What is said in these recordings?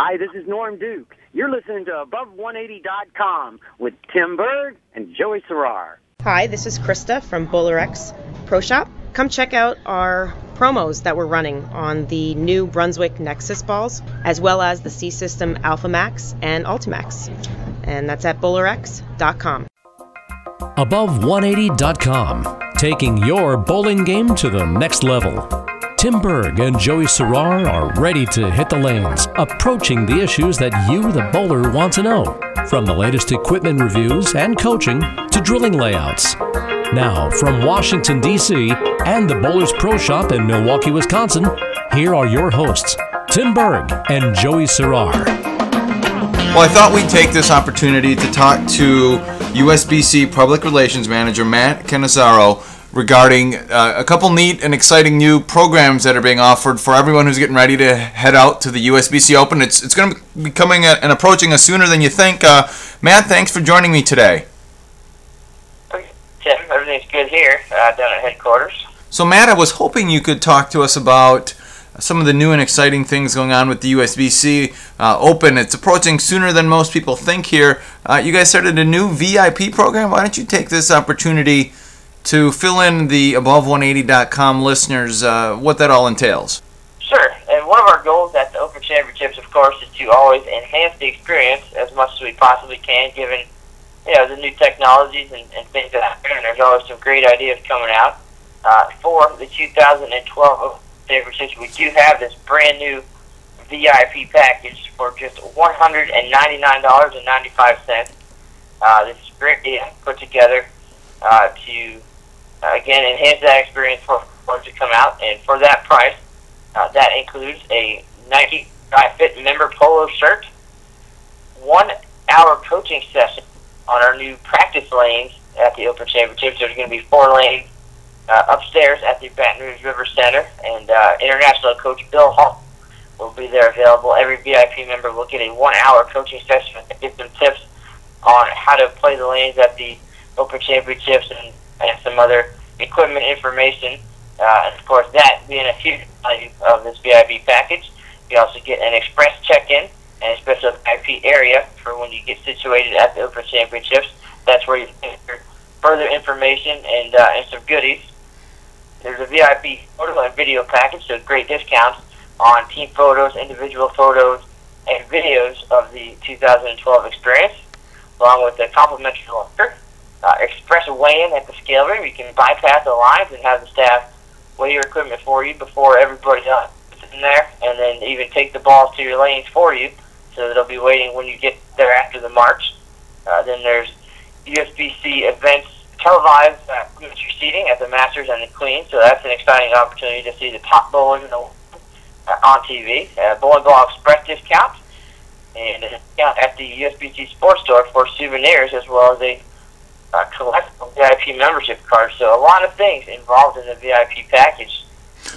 Hi, this is Norm Duke. You're listening to Above180.com with Tim Berg and Joey Serrar. Hi, this is Krista from BowlerX Pro Shop. Come check out our promos that we're running on the new Brunswick Nexus balls, as well as the C System Alpha Max and Ultimax. And that's at bowlerx.com. Above180.com, taking your bowling game to the next level. Tim Berg and Joey Serrar are ready to hit the lanes, approaching the issues that you, the bowler, want to know. From the latest equipment reviews and coaching to drilling layouts. Now, from Washington, D.C. and the Bowlers Pro Shop in Milwaukee, Wisconsin, here are your hosts, Tim Berg and Joey Serrar. Well, I thought we'd take this opportunity to talk to USBC Public Relations Manager Matt Cannizzaro regarding uh, a couple neat and exciting new programs that are being offered for everyone who's getting ready to head out to the USBC Open. It's, it's going to be coming and approaching us sooner than you think. Uh, Matt, thanks for joining me today. Tim, everything's good here uh, down at headquarters. So, Matt, I was hoping you could talk to us about some of the new and exciting things going on with the USBC uh, Open. It's approaching sooner than most people think here. Uh, you guys started a new VIP program. Why don't you take this opportunity to fill in the above180.com listeners uh, what that all entails. Sure. And one of our goals at the Open Championships, of course, is to always enhance the experience as much as we possibly can, given you know the new technologies and, and things that happen. And there's always some great ideas coming out. Uh, for the 2012 Open Championships, we do have this brand new VIP package for just $199.95. Uh, this is great put together uh, to again, enhance that experience for players to come out. And for that price, uh, that includes a Nike Fit member polo shirt, one hour coaching session on our new practice lanes at the Open Championships. There's going to be four lanes uh, upstairs at the Baton Rouge River Center, and uh, international coach Bill Hall will be there available. Every VIP member will get a one-hour coaching session and get some tips on how to play the lanes at the Open Championships and and some other equipment information. Uh, and of course, that being a huge value of this VIP package, you also get an express check-in and a special VIP area for when you get situated at the Open Championships. That's where you get further information and uh, and some goodies. There's a VIP photo and video package, so great discounts on team photos, individual photos, and videos of the 2012 experience, along with a complimentary locker uh, express weigh-in at the scale room. You can bypass the lines and have the staff weigh your equipment for you before everybody else is in there, and then even take the balls to your lanes for you, so they'll be waiting when you get there after the march. Uh, then there's USBC events televised uh, wheelchair seating at the Masters and the Queen, so that's an exciting opportunity to see the top bowlers in the uh, on TV. Uh, Bowling Ball Express discount and a discount at the USBC Sports Store for souvenirs as well as a uh, collectible VIP membership card. So a lot of things involved in the VIP package,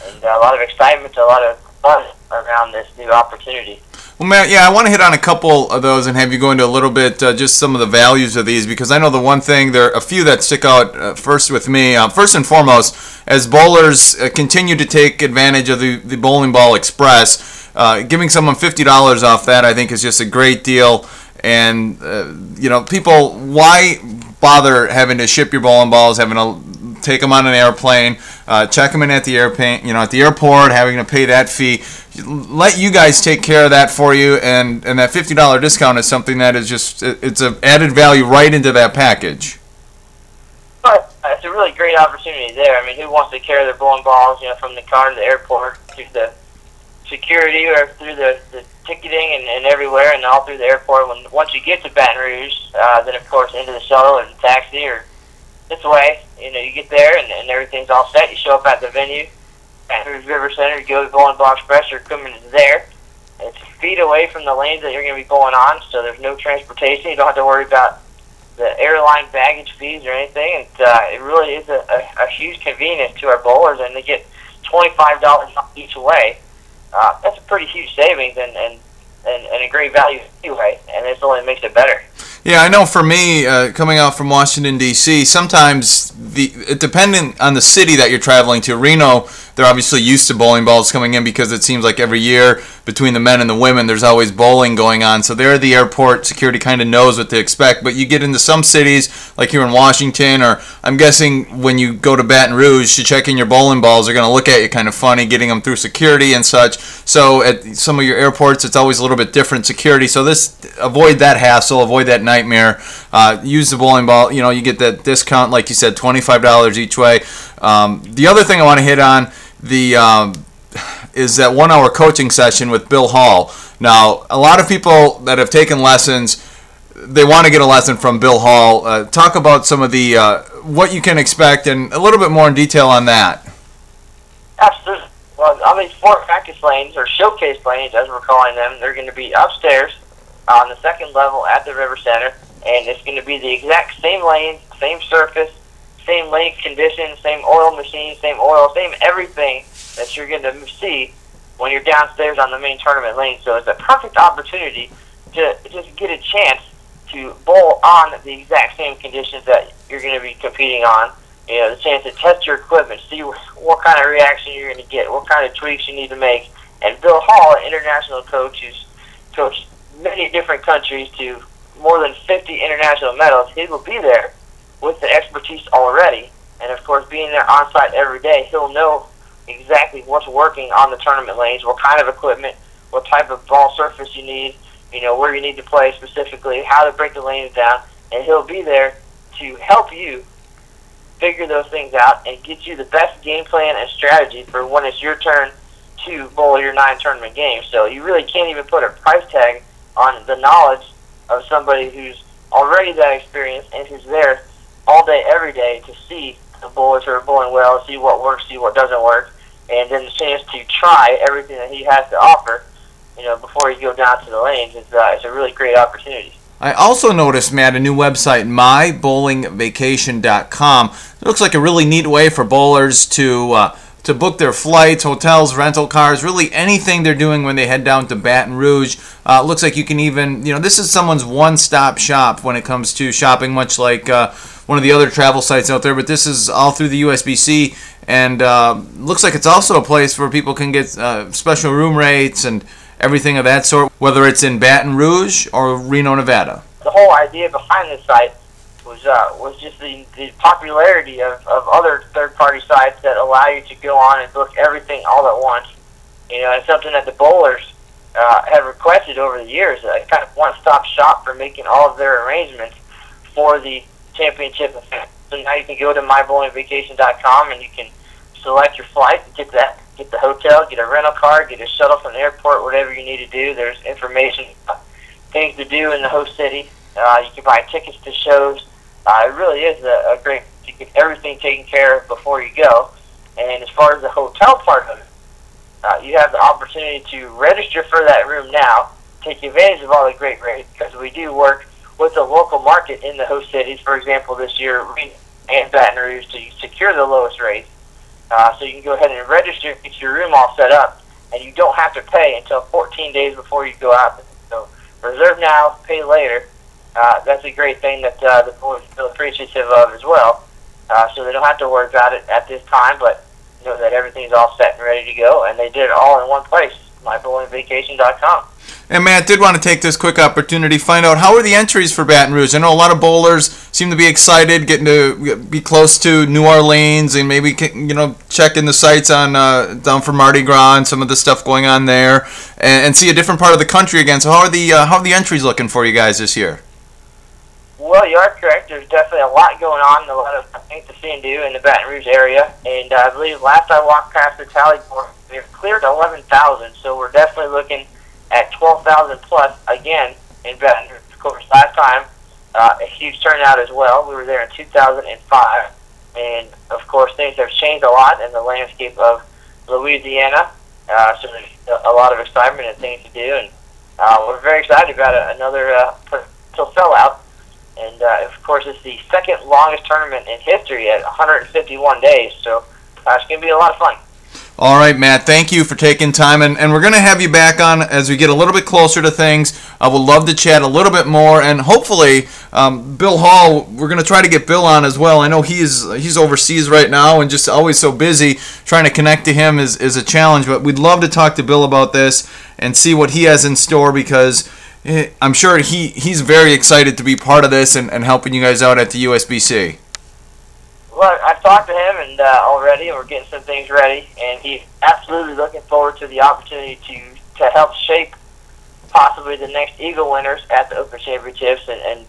and uh, a lot of excitement, a lot of fun around this new opportunity. Well, Matt, yeah, I want to hit on a couple of those and have you go into a little bit uh, just some of the values of these because I know the one thing there are a few that stick out uh, first with me. Um, first and foremost, as bowlers uh, continue to take advantage of the, the Bowling Ball Express, uh, giving someone fifty dollars off that I think is just a great deal. And uh, you know, people, why bother having to ship your bowling balls, having to take them on an airplane, uh, check them in at the airplane, you know, at the airport, having to pay that fee. Let you guys take care of that for you, and and that fifty dollar discount is something that is just it's an added value right into that package. But it's a really great opportunity there. I mean, who wants to carry their bowling balls, you know, from the car to the airport to the security or through the, the ticketing and, and everywhere and all through the airport. When once you get to Baton Rouge, uh, then of course into the shuttle and taxi or this way. You know, you get there and, and everything's all set. You show up at the venue, Baton Rouge River Center. You go to Bowling Ball Express. Your equipment is there. It's feet away from the lanes that you're going to be going on, so there's no transportation. You don't have to worry about the airline baggage fees or anything. And uh, it really is a, a, a huge convenience to our bowlers, and they get twenty-five dollars each way uh, that's a pretty huge savings and, and, and, and a great value anyway, and this only makes it better. Yeah, I know for me, uh, coming out from Washington, D.C., sometimes the dependent on the city that you're traveling to, Reno they're obviously used to bowling balls coming in because it seems like every year between the men and the women, there's always bowling going on. So there, the airport security kind of knows what to expect. But you get into some cities, like here in Washington, or I'm guessing when you go to Baton Rouge to check in your bowling balls, they're going to look at you kind of funny, getting them through security and such. So at some of your airports, it's always a little bit different security. So this avoid that hassle, avoid that nightmare. Uh, use the bowling ball. You know, you get that discount, like you said, twenty-five dollars each way. Um, the other thing I want to hit on the um, is that one-hour coaching session with Bill Hall. Now, a lot of people that have taken lessons, they want to get a lesson from Bill Hall. Uh, talk about some of the uh, what you can expect and a little bit more in detail on that. Absolutely. Well, on these four practice lanes or showcase lanes, as we're calling them, they're going to be upstairs on the second level at the River Center, and it's going to be the exact same lane, same surface, same lane conditions, same oil machine, same oil, same everything that you're going to see when you're downstairs on the main tournament lane. So it's a perfect opportunity to just get a chance to bowl on the exact same conditions that you're going to be competing on. You know, the chance to test your equipment, see what kind of reaction you're going to get, what kind of tweaks you need to make. And Bill Hall, an international coach who's coached many different countries to more than 50 international medals, he will be there with the expertise already. And of course, being there on site every day, he'll know exactly what's working on the tournament lanes, what kind of equipment, what type of ball surface you need, you know, where you need to play specifically, how to break the lanes down, and he'll be there to help you figure those things out and get you the best game plan and strategy for when it's your turn to bowl your nine tournament games. So you really can't even put a price tag on the knowledge of somebody who's already that experienced and who's there all day, every day to see the bowlers who are bowling well, see what works, see what doesn't work, and then the chance to try everything that he has to offer, you know, before you go down to the lanes. It's, uh, it's a really great opportunity. I also noticed, Matt, a new website, mybowlingvacation.com. It looks like a really neat way for bowlers to uh, to book their flights, hotels, rental cars, really anything they're doing when they head down to Baton Rouge. Uh, looks like you can even, you know, this is someone's one-stop shop when it comes to shopping, much like uh, one of the other travel sites out there. But this is all through the USBC, and uh, looks like it's also a place where people can get uh, special room rates and everything of that sort, whether it's in Baton Rouge or Reno, Nevada. The whole idea behind this site was uh, was just the, the popularity of, of other third party sites that allow you to go on and book everything all at once. You know, it's something that the bowlers uh, have requested over the years, a kind of one stop shop for making all of their arrangements for the championship event. So now you can go to mybowlingvacation.com and you can select your flight, get that, get the hotel, get a rental car, get a shuttle from the airport, whatever you need to do. There's information, uh, things to do in the host city. Uh, you can buy tickets to shows. Uh, it really is a, a great to get everything taken care of before you go. And as far as the hotel part of it, uh, you have the opportunity to register for that room now. Take advantage of all the great rates because we do work with the local market in the host cities. For example, this year and Baton Rouge to secure the lowest rates. Uh, so you can go ahead and register, get your room all set up, and you don't have to pay until 14 days before you go out. So reserve now, pay later uh, that's a great thing that uh, the boys feel appreciative of as well. Uh, so they don't have to worry about it at this time, but know that everything's all set and ready to go, and they did it all in one place, mybowlingvacation.com. And Matt did want to take this quick opportunity to find out how are the entries for Baton Rouge. I know a lot of bowlers seem to be excited, getting to be close to New Orleans, and maybe you know checking the sites on uh, down for Mardi Gras and some of the stuff going on there, and, and see a different part of the country again. So how are the uh, how are the entries looking for you guys this year? Well, you are correct. There's definitely a lot going on, a lot of things to see and do in the Baton Rouge area. And uh, I believe last I walked past the tally board, cleared 11,000. So we're definitely looking at 12,000 plus again in Rouge. Of course, last time, uh, a huge turnout as well. We were there in 2005. And of course, things have changed a lot in the landscape of Louisiana. Uh, so there's a lot of excitement and things to do. And uh, we're very excited about it. another uh, sellout and uh, of course, it's the second longest tournament in history at 151 days. So uh, it's going to be a lot of fun. All right, Matt. Thank you for taking time, and, and we're going to have you back on as we get a little bit closer to things. I would love to chat a little bit more, and hopefully, um, Bill Hall. We're going to try to get Bill on as well. I know he's he's overseas right now and just always so busy. Trying to connect to him is, is a challenge, but we'd love to talk to Bill about this and see what he has in store because eh, I'm sure he, he's very excited to be part of this and, and helping you guys out at the USBC. Well, I've talked to him and uh, already, we're getting some things ready, and he's absolutely looking forward to the opportunity to to help shape possibly the next Eagle winners at the Open Championships, and, and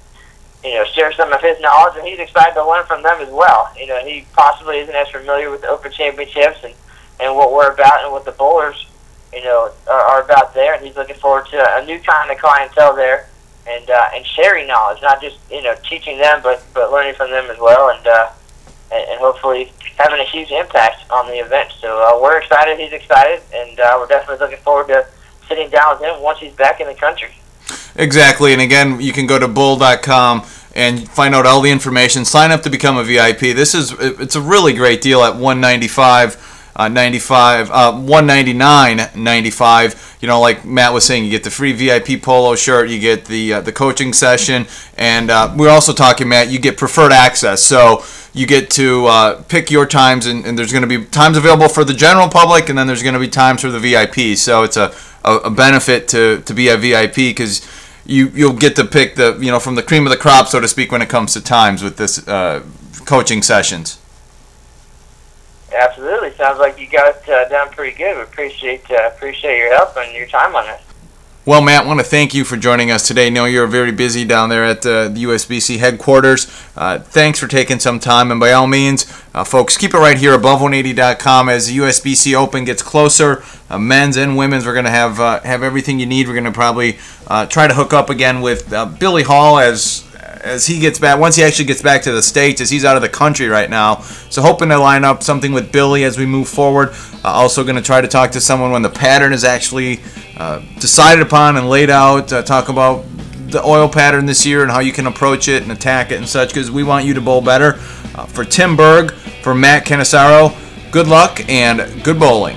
you know share some of his knowledge, and he's excited to learn from them as well. You know, he possibly isn't as familiar with the Open Championships and and what we're about and what the bowlers you know are, are about there, and he's looking forward to a new kind of clientele there. And uh, and sharing knowledge, not just you know teaching them, but but learning from them as well. And uh, and, hopefully having a huge impact on the event. So uh, we're excited. He's excited, and uh, we're definitely looking forward to sitting down with him once he's back in the country. Exactly, and again, you can go to bowl.com and find out all the information. Sign up to become a VIP. This is it's a really great deal at 195. Uh, 95 uh, 199.95 you know like Matt was saying you get the free VIP polo shirt you get the uh, the coaching session and uh, we're also talking Matt you get preferred access so you get to uh, pick your times, and, and there's going to be times available for the general public, and then there's going to be times for the VIP. So it's a, a, a benefit to, to be a VIP because you you'll get to pick the you know from the cream of the crop, so to speak, when it comes to times with this uh, coaching sessions. Absolutely, sounds like you got it uh, done pretty good. We appreciate uh, appreciate your help and your time on this. Well, Matt, I want to thank you for joining us today. I know you're very busy down there at uh, the USBC headquarters. Uh, thanks for taking some time, and by all means, uh, folks, keep it right here above180.com as the USBC Open gets closer. Uh, men's and women's, we're going to have uh, have everything you need. We're going to probably uh, try to hook up again with Billy Hall as as he gets back, once he actually gets back to the States, as he's out of the country right now. So, hoping to line up something with Billy as we move forward. Uh, also, going to try to talk to someone when the pattern is actually uh, decided upon and laid out. Uh, talk about the oil pattern this year and how you can approach it and attack it and such, because we want you to bowl better. Uh, for Tim Berg, for Matt Cannizzaro, good luck and good bowling.